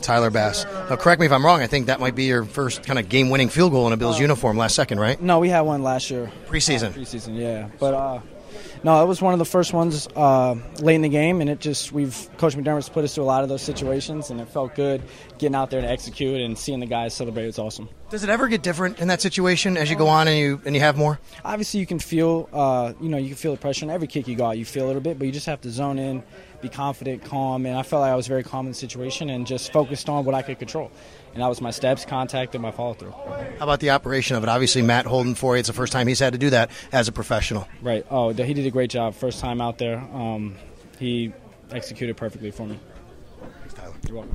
Tyler Bass. Uh, correct me if I'm wrong. I think that might be your first kind of game-winning field goal in a Bills uniform last second, right? No, we had one last year. Preseason. Preseason, yeah. But uh, no, it was one of the first ones uh, late in the game, and it just we've Coach McDermott's put us through a lot of those situations, and it felt good getting out there to execute and seeing the guys celebrate. It's awesome. Does it ever get different in that situation as you go on and you and you have more? Obviously, you can feel, uh, you know, you can feel the pressure in every kick you got. You feel a little bit, but you just have to zone in, be confident, calm, and I felt like I was very calm in the situation and just focused on what I could control, and that was my steps, contact, and my follow through. How about the operation of it? Obviously, Matt holding for you. It's the first time he's had to do that as a professional. Right. Oh, he did a great job. First time out there. Um, he executed perfectly for me. Thanks, Tyler. You're welcome.